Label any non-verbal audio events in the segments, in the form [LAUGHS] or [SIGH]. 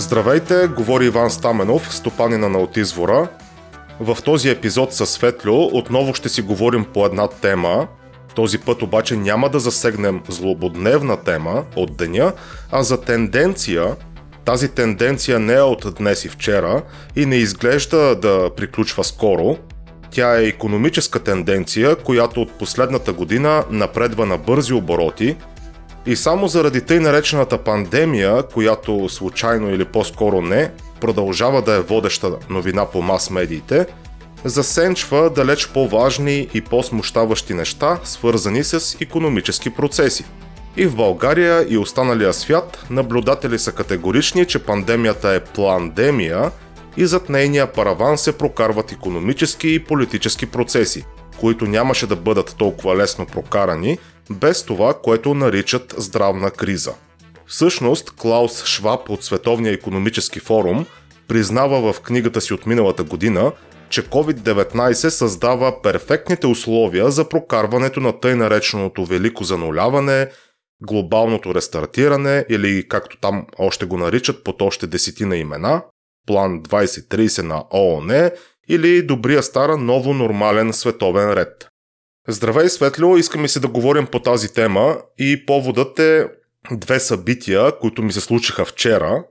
Здравейте, говори Иван Стаменов, стопанина на Отизвора. В този епизод със Светлю отново ще си говорим по една тема. Този път обаче няма да засегнем злободневна тема от деня, а за тенденция. Тази тенденция не е от днес и вчера и не изглежда да приключва скоро. Тя е економическа тенденция, която от последната година напредва на бързи обороти – и само заради тъй наречената пандемия, която случайно или по-скоро не, продължава да е водеща новина по мас-медиите, засенчва далеч по-важни и по-смущаващи неща, свързани с економически процеси. И в България и останалия свят наблюдатели са категорични, че пандемията е пландемия и зад нейния параван се прокарват економически и политически процеси, които нямаше да бъдат толкова лесно прокарани, без това, което наричат здравна криза. Всъщност, Клаус Шваб от Световния економически форум признава в книгата си от миналата година, че COVID-19 създава перфектните условия за прокарването на тъй нареченото велико зануляване, глобалното рестартиране или както там още го наричат под още десетина имена, план 2030 на ООН или добрия стара ново нормален световен ред. Здравей, Светло! Искаме си да говорим по тази тема и поводът е две събития, които ми се случиха вчера.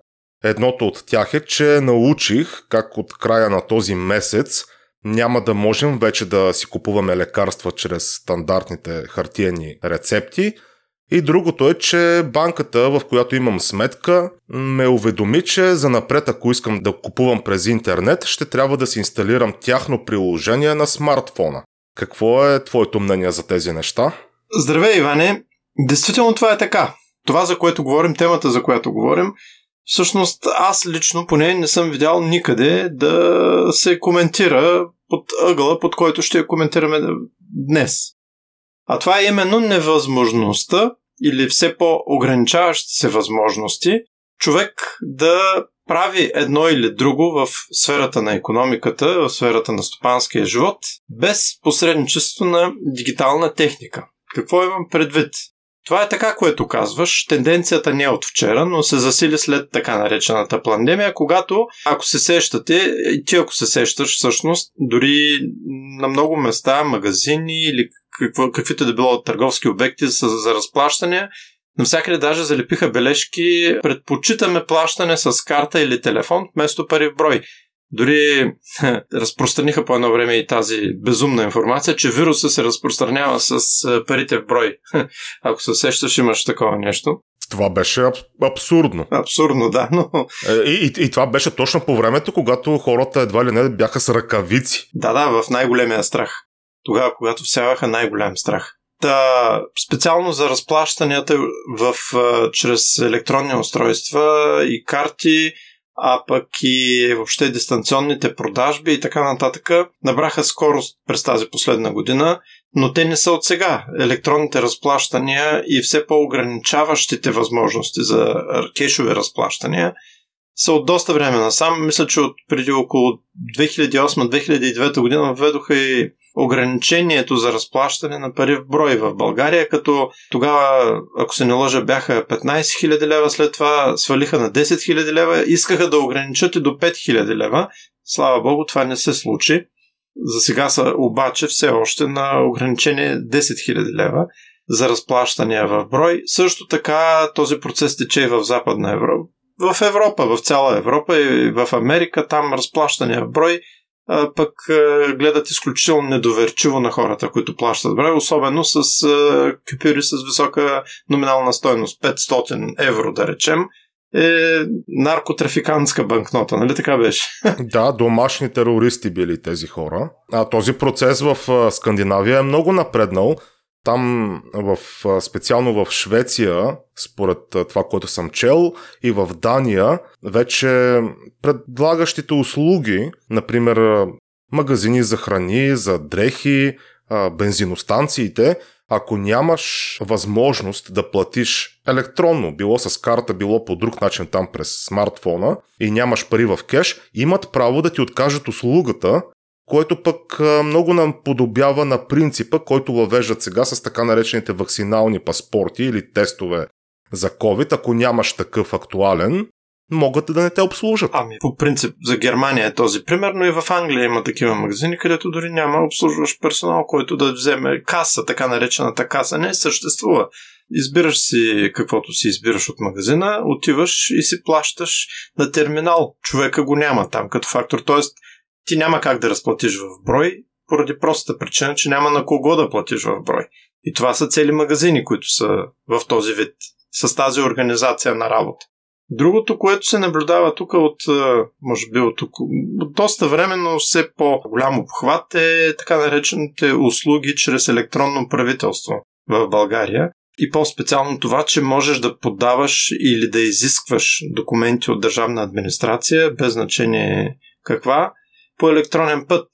Едното от тях е, че научих как от края на този месец няма да можем вече да си купуваме лекарства чрез стандартните хартиени рецепти. И другото е, че банката, в която имам сметка, ме уведоми, че за напред, ако искам да купувам през интернет, ще трябва да си инсталирам тяхно приложение на смартфона. Какво е твоето мнение за тези неща? Здравей, Иване! Действително това е така. Това, за което говорим, темата, за която говорим, всъщност аз лично поне не съм видял никъде да се коментира под ъгъла, под който ще я коментираме днес. А това е именно невъзможността или все по-ограничаващи се възможности човек да прави едно или друго в сферата на економиката, в сферата на стопанския живот, без посредничество на дигитална техника. Какво имам предвид? Това е така, което казваш. Тенденцията не е от вчера, но се засили след така наречената пандемия, когато, ако се сещате, ти ако се сещаш всъщност, дори на много места, магазини или какво, каквито да било търговски обекти за, за разплащане, Навсякъде даже залепиха бележки предпочитаме плащане с карта или телефон вместо пари в брой. Дори разпространиха по едно време и тази безумна информация, че вируса се разпространява с парите в брой. Ако се сещаш, имаш такова нещо. Това беше аб- абсурдно. Абсурдно, да, но... Е, и, и, и това беше точно по времето, когато хората едва ли не бяха с ръкавици. Да, да, в най-големия страх. Тогава, когато всяваха най-голям страх. Та, специално за разплащанията в, чрез електронни устройства и карти, а пък и въобще дистанционните продажби и така нататък набраха скорост през тази последна година, но те не са от сега. Електронните разплащания и все по-ограничаващите възможности за кешови разплащания са от доста време насам. Мисля, че от преди около 2008-2009 година введоха и ограничението за разплащане на пари в брой в България, като тогава, ако се не лъжа, бяха 15 000 лева, след това свалиха на 10 000 лева, искаха да ограничат и до 5 000 лева. Слава Богу, това не се случи. За сега са обаче все още на ограничение 10 000 лева за разплащания в брой. Също така този процес тече и в Западна Европа. В Европа, в цяла Европа и в Америка, там разплащания в брой пък гледат изключително недоверчиво на хората, които плащат брой, особено с а, купюри с висока номинална стойност, 500 евро да речем, е наркотрафикантска банкнота, нали така беше? [LAUGHS] Да, домашни терористи били тези хора. А този процес в Скандинавия е много напреднал. Там в, специално в Швеция, според това, което съм чел, и в Дания, вече предлагащите услуги, например магазини за храни, за дрехи, бензиностанциите, ако нямаш възможност да платиш електронно, било с карта, било по друг начин там през смартфона и нямаш пари в кеш, имат право да ти откажат услугата което пък много нам подобява на принципа, който въвеждат сега с така наречените вакцинални паспорти или тестове за COVID, ако нямаш такъв актуален, могат да не те обслужат. Ами, по принцип, за Германия е този пример, но и в Англия има такива магазини, където дори няма обслужващ персонал, който да вземе каса, така наречената каса. Не съществува. Избираш си каквото си избираш от магазина, отиваш и си плащаш на терминал. Човека го няма там като фактор. Тоест, ти няма как да разплатиш в брой, поради простата причина, че няма на кого да платиш в брой. И това са цели магазини, които са в този вид, с тази организация на работа. Другото, което се наблюдава тук от, може би от, от доста време, но все по-голям обхват е така наречените услуги чрез електронно правителство в България. И по-специално това, че можеш да подаваш или да изискваш документи от държавна администрация, без значение каква, по електронен път.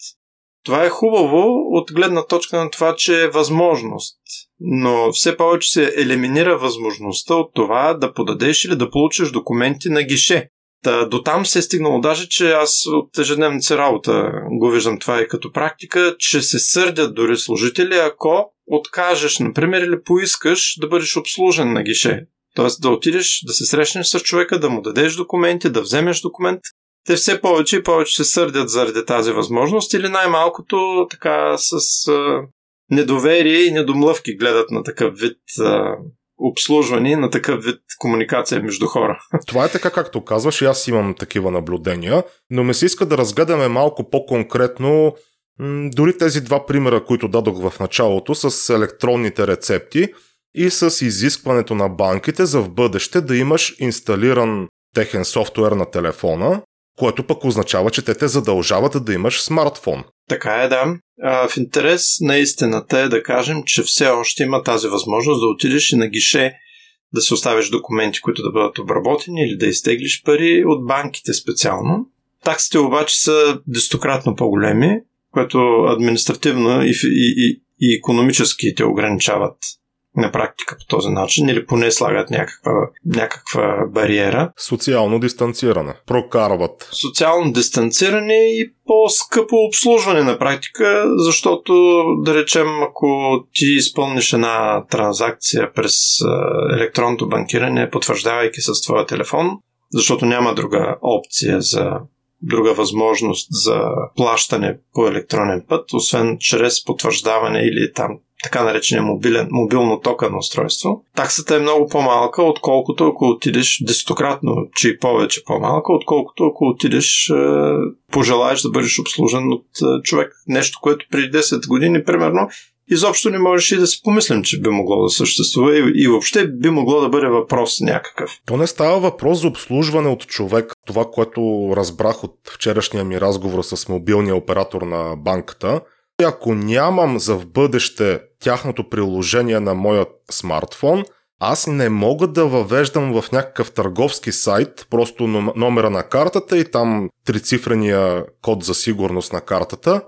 Това е хубаво от гледна точка на това, че е възможност. Но все повече се елиминира възможността от това да подадеш или да получиш документи на гише. Та, до там се е стигнало даже, че аз от ежедневната работа го виждам това и като практика, че се сърдят дори служители, ако откажеш, например, или поискаш да бъдеш обслужен на гише. Тоест да отидеш, да се срещнеш с човека, да му дадеш документи, да вземеш документ. Те все повече и повече се сърдят заради тази възможност или най-малкото така с а, недоверие и недомлъвки гледат на такъв вид а, обслужване, на такъв вид комуникация между хора. [LAUGHS] Това е така, както казваш, и аз имам такива наблюдения, но ми се иска да разгледаме малко по-конкретно дори тези два примера, които дадох в началото с електронните рецепти и с изискването на банките за в бъдеще да имаш инсталиран техен софтуер на телефона, което пък означава, че те те задължават да имаш смартфон. Така е, да. А, в интерес на истината е да кажем, че все още има тази възможност да отидеш и на гише да се оставиш документи, които да бъдат обработени или да изтеглиш пари от банките специално. Таксите обаче са дестократно по-големи което административно и, и, и, и економически те ограничават на практика по този начин или поне слагат някаква, някаква бариера. Социално дистанциране. Прокарват. Социално дистанциране и по-скъпо обслужване на практика, защото, да речем, ако ти изпълниш една транзакция през електронното банкиране, потвърждавайки с твоя телефон, защото няма друга опция за друга възможност за плащане по електронен път, освен чрез потвърждаване или там така наречения мобилен, мобилно токено устройство. Таксата е много по-малка, отколкото ако отидеш десетократно, че и повече по-малка, отколкото ако отидеш е, пожелаеш да бъдеш обслужен от е, човек. Нещо, което преди 10 години, примерно, изобщо не можеш и да си помислим, че би могло да съществува и, и въобще би могло да бъде въпрос някакъв. То не става въпрос за обслужване от човек. Това, което разбрах от вчерашния ми разговор с мобилния оператор на банката, ако нямам за в бъдеще тяхното приложение на моят смартфон, аз не мога да въвеждам в някакъв търговски сайт просто номера на картата и там трицифрения код за сигурност на картата,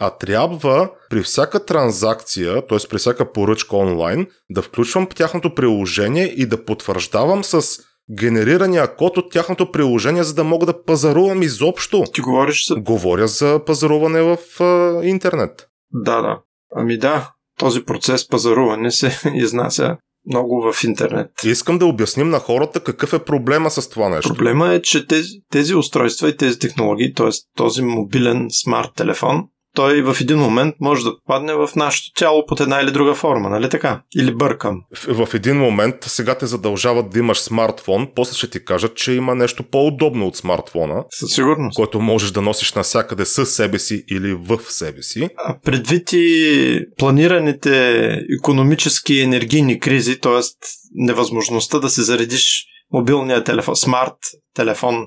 а трябва при всяка транзакция, т.е. при всяка поръчка онлайн, да включвам тяхното приложение и да потвърждавам с генерирания код от тяхното приложение, за да мога да пазарувам изобщо. Ти говориш за... Говоря за пазаруване в а, интернет. Да, да. Ами да, този процес пазаруване се [LAUGHS] изнася много в интернет. Искам да обясним на хората какъв е проблема с това нещо. Проблема е, че тези, тези устройства и тези технологии, т.е. този мобилен смарт телефон, той в един момент може да попадне в нашето тяло под една или друга форма, нали така? Или бъркам. В, в един момент сега те задължават да имаш смартфон, после ще ти кажат, че има нещо по-удобно от смартфона. Със сигурност. Което можеш да носиш навсякъде с себе си или в себе си. А предвид и планираните економически и енергийни кризи, т.е. невъзможността да се заредиш мобилния телефон, смарт телефон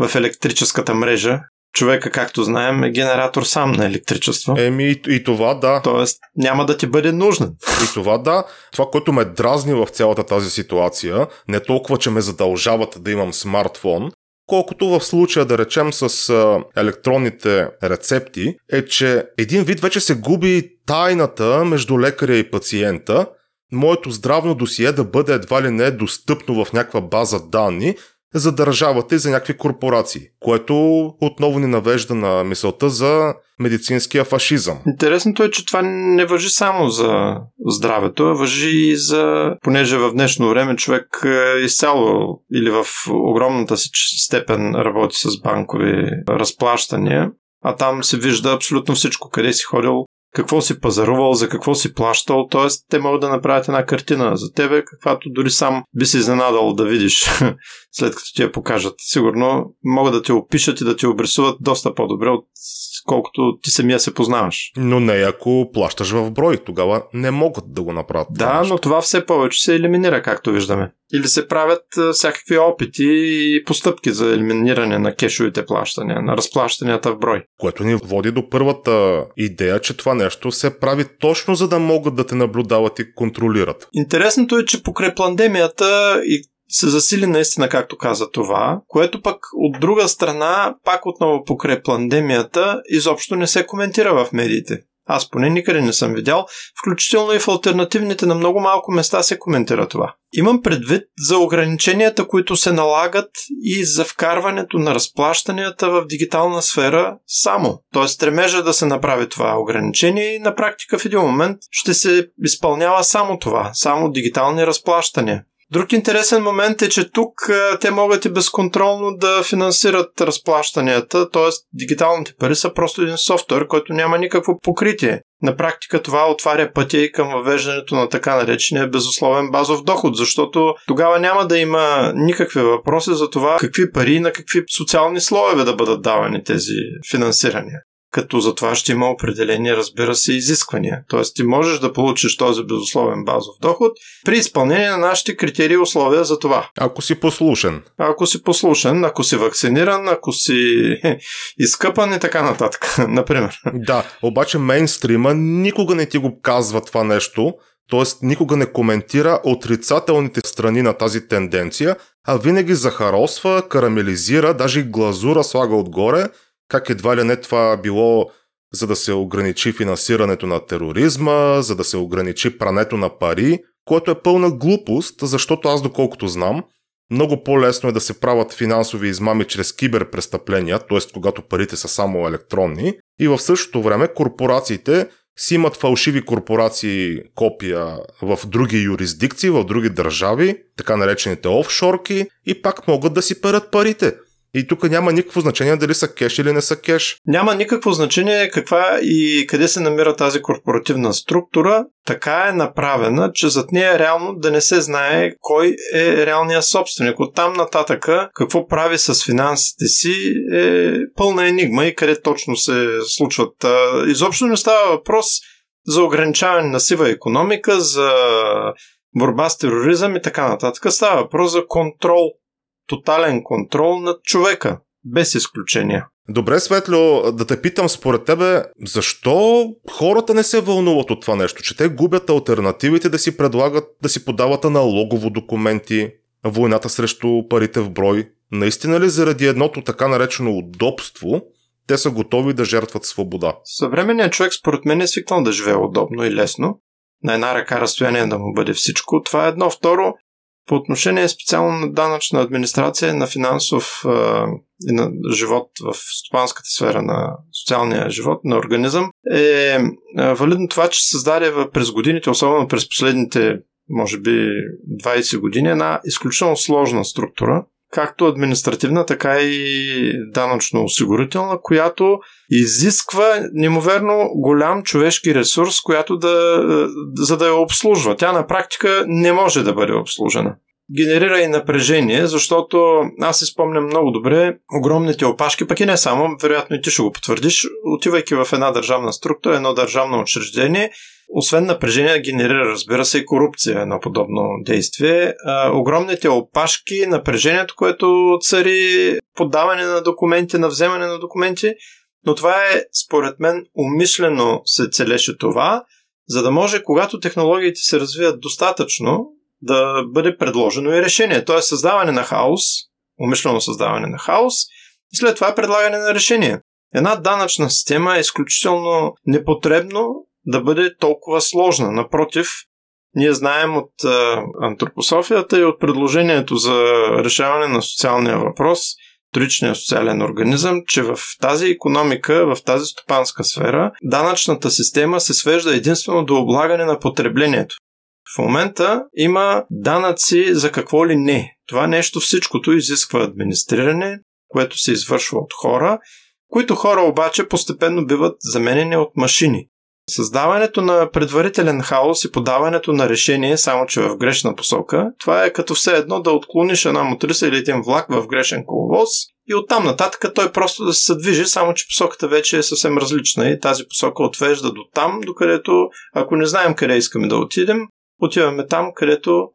в електрическата мрежа, човека, както знаем, е генератор сам на електричество. Еми и, и това да. Тоест няма да ти бъде нужен. И това да. Това, което ме дразни в цялата тази ситуация, не толкова, че ме задължават да имам смартфон, колкото в случая да речем с а, електронните рецепти, е, че един вид вече се губи тайната между лекаря и пациента, моето здравно досие да бъде едва ли не достъпно в някаква база данни, за държавата и за някакви корпорации, което отново ни навежда на мисълта за медицинския фашизъм. Интересното е, че това не въжи само за здравето, а въжи и за, понеже в днешно време човек е изцяло или в огромната си степен работи с банкови разплащания, а там се вижда абсолютно всичко, къде си ходил, какво си пазарувал, за какво си плащал, т.е. те могат да направят една картина за тебе, каквато дори сам би се изненадал да видиш [LAUGHS] след като ти я покажат. Сигурно могат да те опишат и да те обрисуват доста по-добре от колкото ти самия се познаваш. Но не ако плащаш в брой, тогава не могат да го направят. Да, но това все повече се елиминира, както виждаме. Или се правят всякакви опити и постъпки за елиминиране на кешовите плащания, на разплащанията в брой. Което ни води до първата идея, че това нещо се прави точно за да могат да те наблюдават и контролират. Интересното е, че покрай пандемията и се засили наистина, както каза това, което пък от друга страна, пак отново покрай пандемията, изобщо не се коментира в медиите. Аз поне никъде не съм видял, включително и в альтернативните на много малко места се коментира това. Имам предвид за ограниченията, които се налагат и за вкарването на разплащанията в дигитална сфера само. Т.е. стремежа да се направи това ограничение и на практика в един момент ще се изпълнява само това, само дигитални разплащания. Друг интересен момент е, че тук те могат и безконтролно да финансират разплащанията, т.е. дигиталните пари са просто един софтуер, който няма никакво покритие. На практика това отваря пътя и към въвеждането на така наречения безусловен базов доход, защото тогава няма да има никакви въпроси за това какви пари на какви социални слоеве да бъдат давани тези финансирания като за това ще има определени, разбира се, изисквания. Тоест ти можеш да получиш този безусловен базов доход при изпълнение на нашите критерии и условия за това. Ако си послушен. Ако си послушен, ако си вакциниран, ако си изкъпан и така нататък, [LAUGHS] например. Да, обаче мейнстрима никога не ти го казва това нещо, т.е. никога не коментира отрицателните страни на тази тенденция, а винаги захаросва, карамелизира, даже и глазура слага отгоре – как едва ли не това било за да се ограничи финансирането на тероризма, за да се ограничи прането на пари, което е пълна глупост, защото аз доколкото знам, много по-лесно е да се правят финансови измами чрез киберпрестъпления, т.е. когато парите са само електронни, и в същото време корпорациите си имат фалшиви корпорации копия в други юрисдикции, в други държави, така наречените офшорки, и пак могат да си перат парите. И тук няма никакво значение дали са кеш или не са кеш. Няма никакво значение каква и къде се намира тази корпоративна структура. Така е направена, че зад нея реално да не се знае кой е реалният собственик. От там нататъка какво прави с финансите си е пълна енигма и къде точно се случват. Изобщо не става въпрос за ограничаване на сива економика, за борба с тероризъм и така нататък. Става въпрос за контрол тотален контрол над човека, без изключения. Добре, Светло, да те питам според тебе, защо хората не се вълнуват от това нещо, че те губят альтернативите да си предлагат да си подават аналогово документи, войната срещу парите в брой? Наистина ли заради едното така наречено удобство, те са готови да жертват свобода? Съвременният човек според мен е свикнал да живее удобно и лесно. На една ръка разстояние да му бъде всичко. Това е едно. Второ, по отношение специално на данъчна администрация, на финансов а, и на живот в стопанската сфера на социалния живот на организъм, е валидно това, че създаде през годините, особено през последните, може би, 20 години, една изключително сложна структура, както административна, така и данъчно-осигурителна, която изисква неимоверно голям човешки ресурс, която да, за да я обслужва. Тя на практика не може да бъде обслужена. Генерира и напрежение, защото аз си спомням много добре огромните опашки, пък и не само, вероятно и ти ще го потвърдиш, отивайки в една държавна структура, едно държавно учреждение, освен напрежение, генерира, разбира се, и корупция, едно подобно действие. А, огромните опашки, напрежението, което цари, подаване на документи, на вземане на документи, но това е, според мен, умишлено се целеше това, за да може, когато технологиите се развият достатъчно, да бъде предложено и решение. Т.е. създаване на хаос, умишлено създаване на хаос и след това предлагане на решение. Една данъчна система е изключително непотребно да бъде толкова сложна. Напротив, Ние знаем от антропософията и от предложението за решаване на социалния въпрос, вторичния социален организъм, че в тази економика, в тази стопанска сфера, данъчната система се свежда единствено до облагане на потреблението. В момента има данъци за какво ли не. Това нещо всичкото изисква администриране, което се извършва от хора, които хора обаче постепенно биват заменени от машини. Създаването на предварителен хаос и подаването на решение, само че в грешна посока, това е като все едно да отклониш една мотриса или един влак в грешен коловоз и оттам нататък той просто да се движи, само че посоката вече е съвсем различна и тази посока отвежда до там, докъдето ако не знаем къде искаме да отидем, отиваме там, където,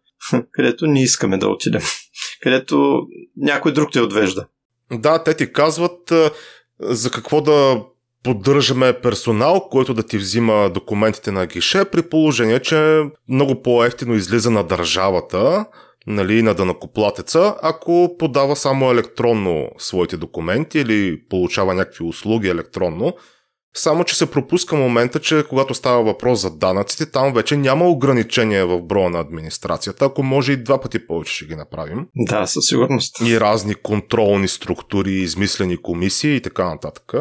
където не искаме да отидем, [LAUGHS] където някой друг те отвежда. Да, те ти казват за какво да поддържаме персонал, който да ти взима документите на гише, при положение, че много по-ефтино излиза на държавата, нали, на дънакоплатеца, ако подава само електронно своите документи или получава някакви услуги електронно. Само, че се пропуска момента, че когато става въпрос за данъците, там вече няма ограничения в броя на администрацията. Ако може и два пъти повече ще ги направим. Да, със сигурност. И разни контролни структури, измислени комисии и така нататък.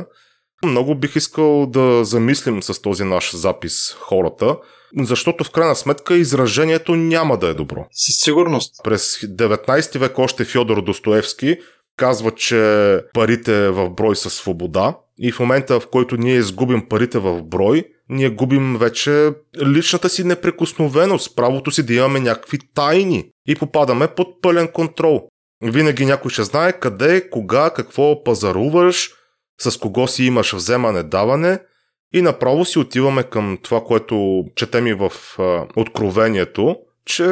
Много бих искал да замислим с този наш запис хората, защото в крайна сметка изражението няма да е добро. Със сигурност. През 19 век още Фьодор Достоевски казва, че парите в брой са свобода и в момента, в който ние изгубим парите в брой, ние губим вече личната си неприкосновеност, правото си да имаме някакви тайни и попадаме под пълен контрол. Винаги някой ще знае къде, кога, какво пазаруваш, с кого си имаш вземане-даване и направо си отиваме към това, което четем и в а, Откровението, че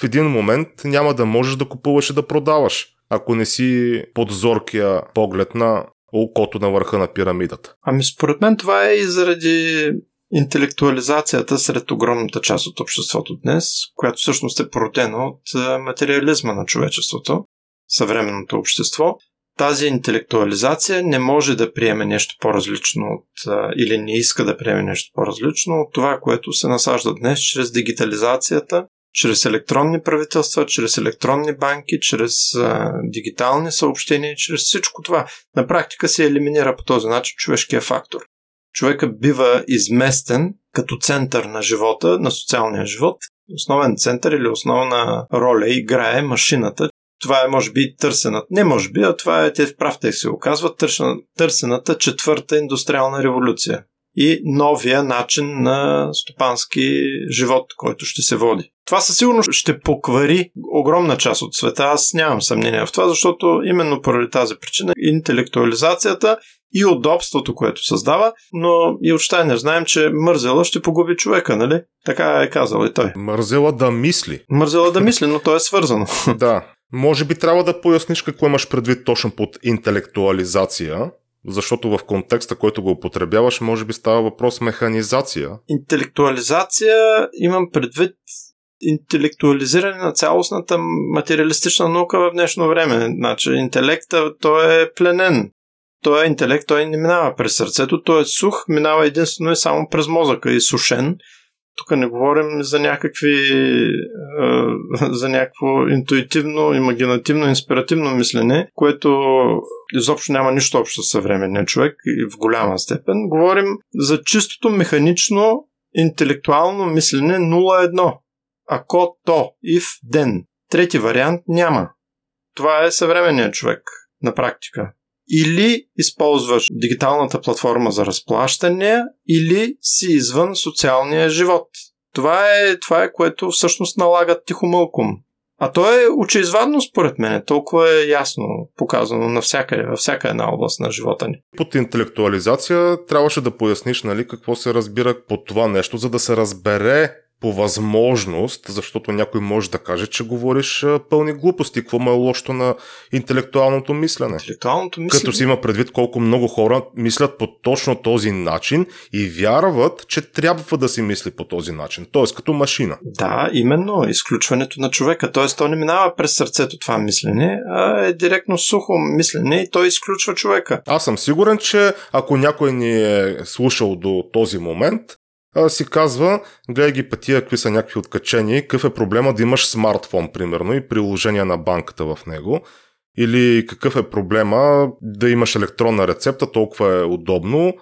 в един момент няма да можеш да купуваш и да продаваш, ако не си под зоркия поглед на окото на върха на пирамидата. Ами според мен това е и заради интелектуализацията сред огромната част от обществото днес, която всъщност е породена от материализма на човечеството, съвременното общество тази интелектуализация не може да приеме нещо по-различно от, или не иска да приеме нещо по-различно от това, което се насажда днес чрез дигитализацията, чрез електронни правителства, чрез електронни банки, чрез дигитални съобщения, чрез всичко това. На практика се елиминира по този начин човешкия фактор. Човека бива изместен като център на живота, на социалния живот. Основен център или основна роля играе машината, това е, може би, търсената. Не може би, а това е, те в прав текст се оказва, търсената четвърта индустриална революция и новия начин на стопански живот, който ще се води. Това със сигурност ще поквари огромна част от света. Аз нямам съмнение в това, защото именно поради тази причина интелектуализацията и удобството, което създава, но и от Штайнер знаем, че мързела ще погуби човека, нали? Така е казал и той. Мързела да мисли. Мързела да мисли, но то е свързано. [LAUGHS] Да. Може би трябва да поясниш какво имаш предвид точно под интелектуализация, защото в контекста, който го употребяваш, може би става въпрос механизация. Интелектуализация имам предвид интелектуализиране на цялостната материалистична наука в днешно време. Значи, интелекта, той е пленен. Той е интелект, той не минава през сърцето, той е сух, минава единствено и само през мозъка и сушен. Тук не говорим за някакви за някакво интуитивно, имагинативно, инспиративно мислене, което изобщо няма нищо общо с съвременния човек и в голяма степен. Говорим за чистото механично интелектуално мислене 0-1. Ако то, if, ден. Трети вариант няма. Това е съвременният човек на практика или използваш дигиталната платформа за разплащане, или си извън социалния живот. Това е, това е което всъщност налага тихомълком. А то е очеизвадно според мен, толкова е ясно показано навсякъде, във всяка една област на живота ни. Под интелектуализация трябваше да поясниш нали, какво се разбира под това нещо, за да се разбере по възможност, защото някой може да каже, че говориш пълни глупости. Какво ме е лошо на интелектуалното мислене? Интелектуалното мислене. Като си има предвид колко много хора мислят по точно този начин и вярват, че трябва да си мисли по този начин. Тоест като машина. Да, именно. Изключването на човека. Тоест то не минава през сърцето това мислене, а е директно сухо мислене и той изключва човека. Аз съм сигурен, че ако някой ни е слушал до този момент, а, си казва, гледай ги пътия, какви са някакви откачени, какъв е проблема да имаш смартфон, примерно, и приложение на банката в него. Или какъв е проблема да имаш електронна рецепта, толкова е удобно.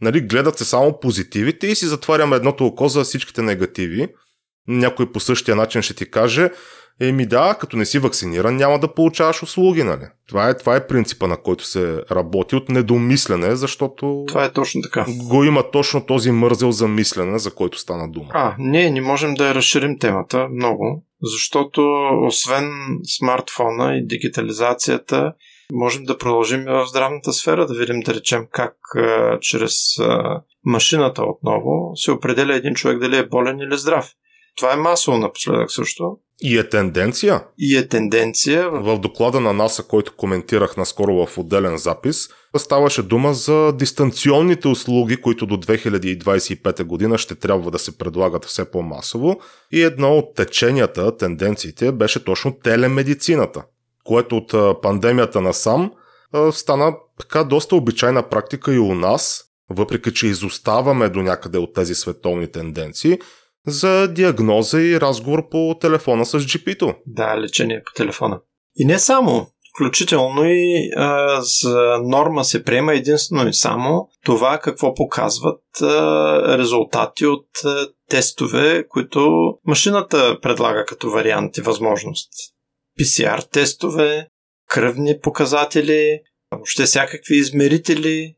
Нали, гледат се само позитивите и си затваряме едното око за всичките негативи. Някой по същия начин ще ти каже, Еми да, като не си вакциниран, няма да получаваш услуги, нали? Това е, това е принципа, на който се работи от недомислене, защото... Това е точно така. Го има точно този мързел за мислене, за който стана дума. А, не, не можем да разширим темата много, защото освен смартфона и дигитализацията, можем да продължим в здравната сфера, да видим, да речем, как а, чрез а, машината отново се определя един човек дали е болен или здрав. Това е масово напоследък също. И е тенденция. И е тенденция. В доклада на НАСА, който коментирах наскоро в отделен запис, ставаше дума за дистанционните услуги, които до 2025 година ще трябва да се предлагат все по-масово. И едно от теченията, тенденциите, беше точно телемедицината, което от пандемията насам стана така доста обичайна практика и у нас, въпреки че изоставаме до някъде от тези световни тенденции, за диагноза и разговор по телефона с GP-то. Да, лечение по телефона. И не само. Включително и а, за норма се приема единствено и само това какво показват а, резултати от а, тестове, които машината предлага като вариант и възможност. PCR тестове, кръвни показатели, въобще всякакви измерители,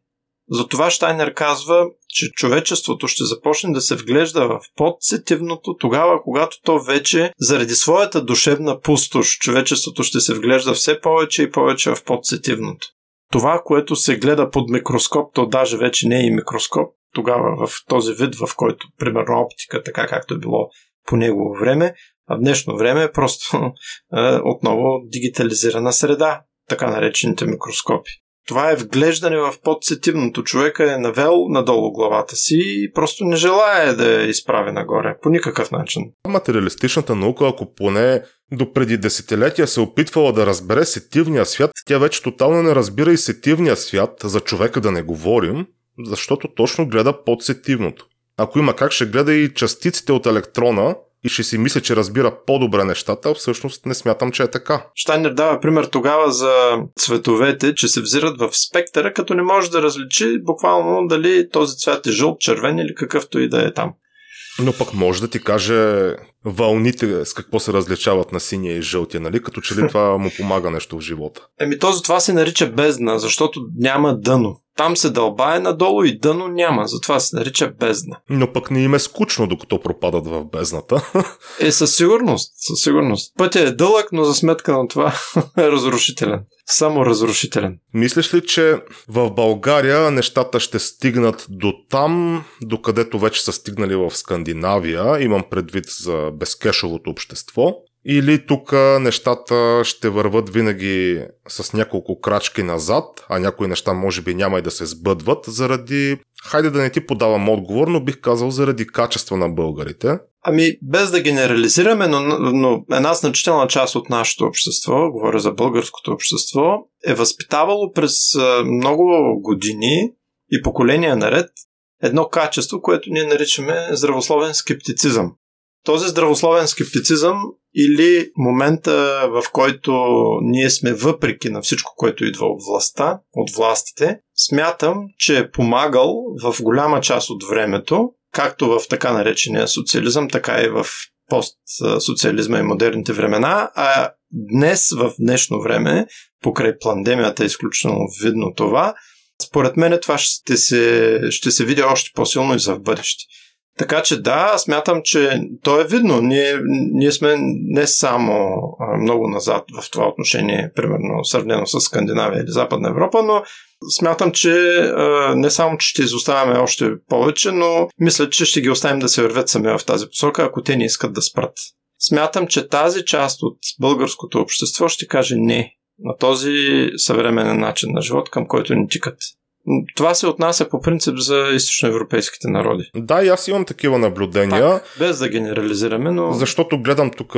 затова Штайнер казва, че човечеството ще започне да се вглежда в подсетивното тогава, когато то вече, заради своята душевна пустош, човечеството ще се вглежда все повече и повече в подсетивното. Това, което се гледа под микроскоп, то даже вече не е и микроскоп, тогава в този вид, в който, примерно, оптика, така както е било по негово време, а в днешно време е просто [LAUGHS] е, отново дигитализирана среда, така наречените микроскопи. Това е вглеждане в подсетивното. Човека е навел надолу главата си и просто не желая да я изправи нагоре. По никакъв начин. Материалистичната наука, ако поне до преди десетилетия се опитвала да разбере сетивния свят, тя вече тотално не разбира и сетивния свят, за човека да не говорим, защото точно гледа подсетивното. Ако има как, ще гледа и частиците от електрона, и ще си мисля, че разбира по-добре нещата, а всъщност не смятам, че е така. Штайнер дава пример тогава за цветовете, че се взират в спектъра, като не може да различи буквално дали този цвят е жълт, червен или какъвто и да е там. Но пък може да ти каже вълните с какво се различават на синия и жълтия, нали? Като че ли това му помага нещо в живота. Еми то това се нарича бездна, защото няма дъно. Там се дълбае надолу и дъно няма, затова се нарича бездна. Но пък не им е скучно, докато пропадат в бездната. [LAUGHS] Е, със сигурност, със сигурност. Пътя е дълъг, но за сметка на това [LAUGHS] е разрушителен. Само разрушителен. Мислиш ли, че в България нещата ще стигнат до там, докъдето вече са стигнали в Скандинавия, имам предвид за безкешовото общество, или тук нещата ще върват винаги с няколко крачки назад, а някои неща може би няма и да се сбъдват, заради, хайде да не ти подавам отговор, но бих казал заради качество на българите. Ами, без да генерализираме, но, но една значителна част от нашето общество, говоря за българското общество, е възпитавало през много години и поколения наред едно качество, което ние наричаме здравословен скептицизъм. Този здравословен скептицизъм или момента, в който ние сме въпреки на всичко, което идва от властта, от властите, смятам, че е помагал в голяма част от времето, както в така наречения социализъм, така и в постсоциализма и модерните времена, а днес, в днешно време, покрай пандемията е изключително видно това, според мен това ще се, ще се види още по-силно и за в бъдеще. Така че да, смятам, че то е видно. Ние, ние сме не само много назад в това отношение, примерно сравнено с Скандинавия или Западна Европа, но смятам, че не само, че ще изоставяме още повече, но мисля, че ще ги оставим да се вървят сами в тази посока, ако те не искат да спрат. Смятам, че тази част от българското общество ще каже не на този съвременен начин на живот, към който ни тикат. Това се отнася по принцип за източноевропейските народи. Да, и аз имам такива наблюдения. Пак, без да генерализираме, но. Защото гледам тук,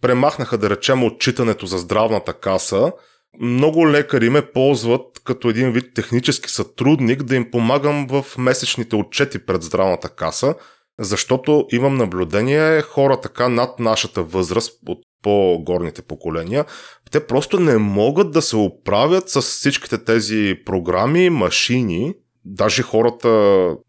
премахнаха да речем отчитането за здравната каса. Много лекари ме ползват като един вид технически сътрудник да им помагам в месечните отчети пред здравната каса, защото имам наблюдение хора така над нашата възраст, от по-горните поколения, те просто не могат да се оправят с всичките тези програми, машини, Даже хората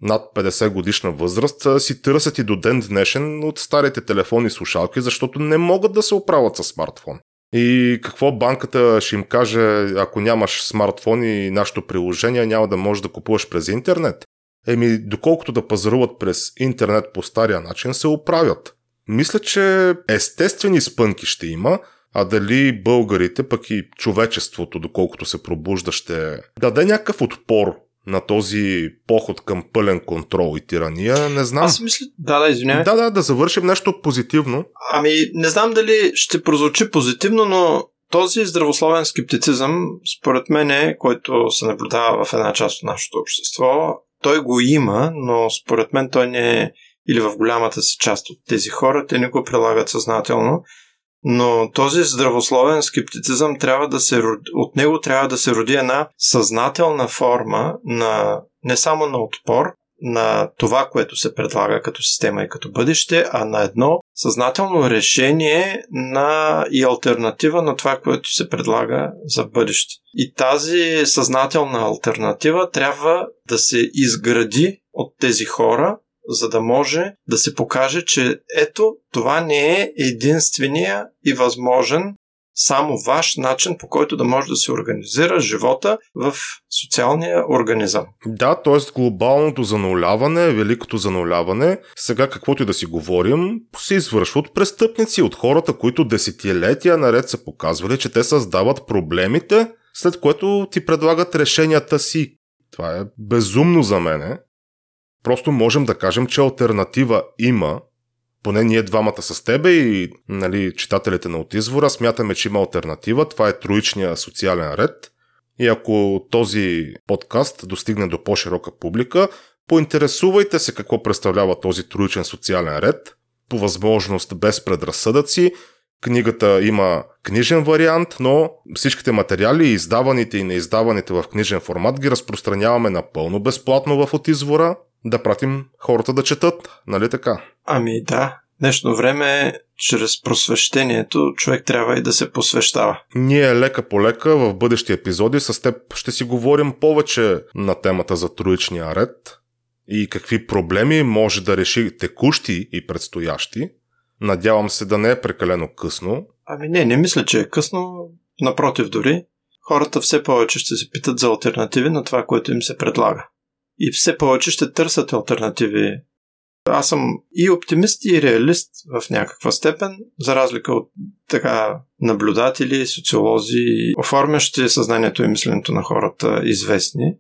над 50 годишна възраст си търсят и до ден днешен от старите телефони и слушалки, защото не могат да се оправят с смартфон. И какво банката ще им каже, ако нямаш смартфон и нашето приложение, няма да можеш да купуваш през интернет? Еми, доколкото да пазаруват през интернет по стария начин, се оправят. Мисля, че естествени спънки ще има, а дали българите, пък и човечеството, доколкото се пробужда, ще даде някакъв отпор на този поход към пълен контрол и тирания, не знам. Аз мисля, да, да, извинявай. Да, да, да завършим нещо позитивно. Ами, не знам дали ще прозвучи позитивно, но този здравословен скептицизъм, според мен, е, който се наблюдава в една част от нашето общество, той го има, но според мен той не е или в голямата си част от тези хора, те не го прилагат съзнателно. Но този здравословен скептицизъм трябва да се от него трябва да се роди една съзнателна форма на не само на отпор на това, което се предлага като система и като бъдеще, а на едно съзнателно решение на и альтернатива на това, което се предлага за бъдеще. И тази съзнателна альтернатива трябва да се изгради от тези хора за да може да се покаже, че ето това не е единствения и възможен само ваш начин, по който да може да се организира живота в социалния организъм. Да, т.е. глобалното зануляване, великото зануляване, сега каквото и да си говорим, се извършва от престъпници, от хората, които десетилетия наред са показвали, че те създават проблемите, след което ти предлагат решенията си. Това е безумно за мене. Просто можем да кажем, че альтернатива има, поне ние двамата с тебе и нали, читателите на от извора смятаме, че има альтернатива. Това е троичния социален ред. И ако този подкаст достигне до по-широка публика, поинтересувайте се какво представлява този троичен социален ред, по възможност без предразсъдъци. Книгата има книжен вариант, но всичките материали, издаваните и неиздаваните в книжен формат, ги разпространяваме напълно безплатно в отизвора да пратим хората да четат, нали така? Ами да, днешно време чрез просвещението човек трябва и да се посвещава. Ние лека по лека в бъдещи епизоди с теб ще си говорим повече на темата за троичния ред и какви проблеми може да реши текущи и предстоящи. Надявам се да не е прекалено късно. Ами не, не мисля, че е късно. Напротив дори, хората все повече ще се питат за альтернативи на това, което им се предлага и все повече ще търсят альтернативи. Аз съм и оптимист, и реалист в някаква степен, за разлика от така наблюдатели, социолози, оформящи съзнанието и мисленето на хората известни.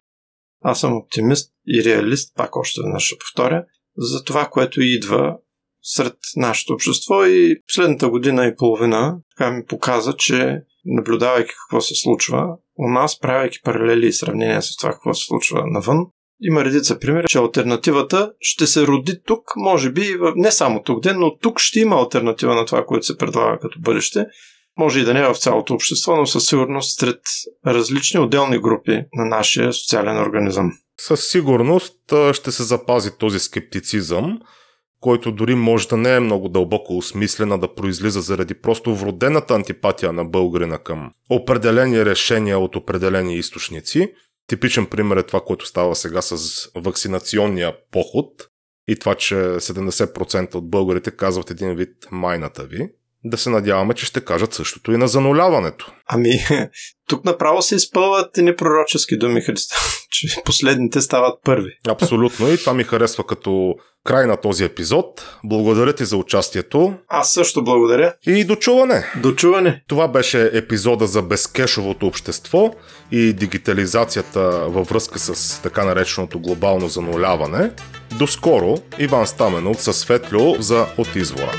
Аз съм оптимист и реалист, пак още веднъж ще повторя, за това, което идва сред нашето общество и последната година и половина така ми показа, че наблюдавайки какво се случва у нас, правейки паралели и сравнения с това какво се случва навън, има редица примери, че альтернативата ще се роди тук, може би не само тук ден, но тук ще има альтернатива на това, което се предлага като бъдеще. Може и да не е в цялото общество, но със сигурност сред различни отделни групи на нашия социален организъм. Със сигурност ще се запази този скептицизъм, който дори може да не е много дълбоко осмислена да произлиза заради просто вродената антипатия на българина към определени решения от определени източници – Типичен пример е това, което става сега с вакцинационния поход и това, че 70% от българите казват един вид майната ви. Да се надяваме, че ще кажат същото и на зануляването. Ами, [LAUGHS] тук направо се изпълват и непророчески думи, Христа, [LAUGHS] че последните стават първи. Абсолютно и това ми харесва като край на този епизод. Благодаря ти за участието. Аз също благодаря. И дочуване. Дочуване. Това беше епизода за безкешовото общество и дигитализацията във връзка с така нареченото глобално зануляване. До скоро, Иван Стаменов със Светлю за От извора.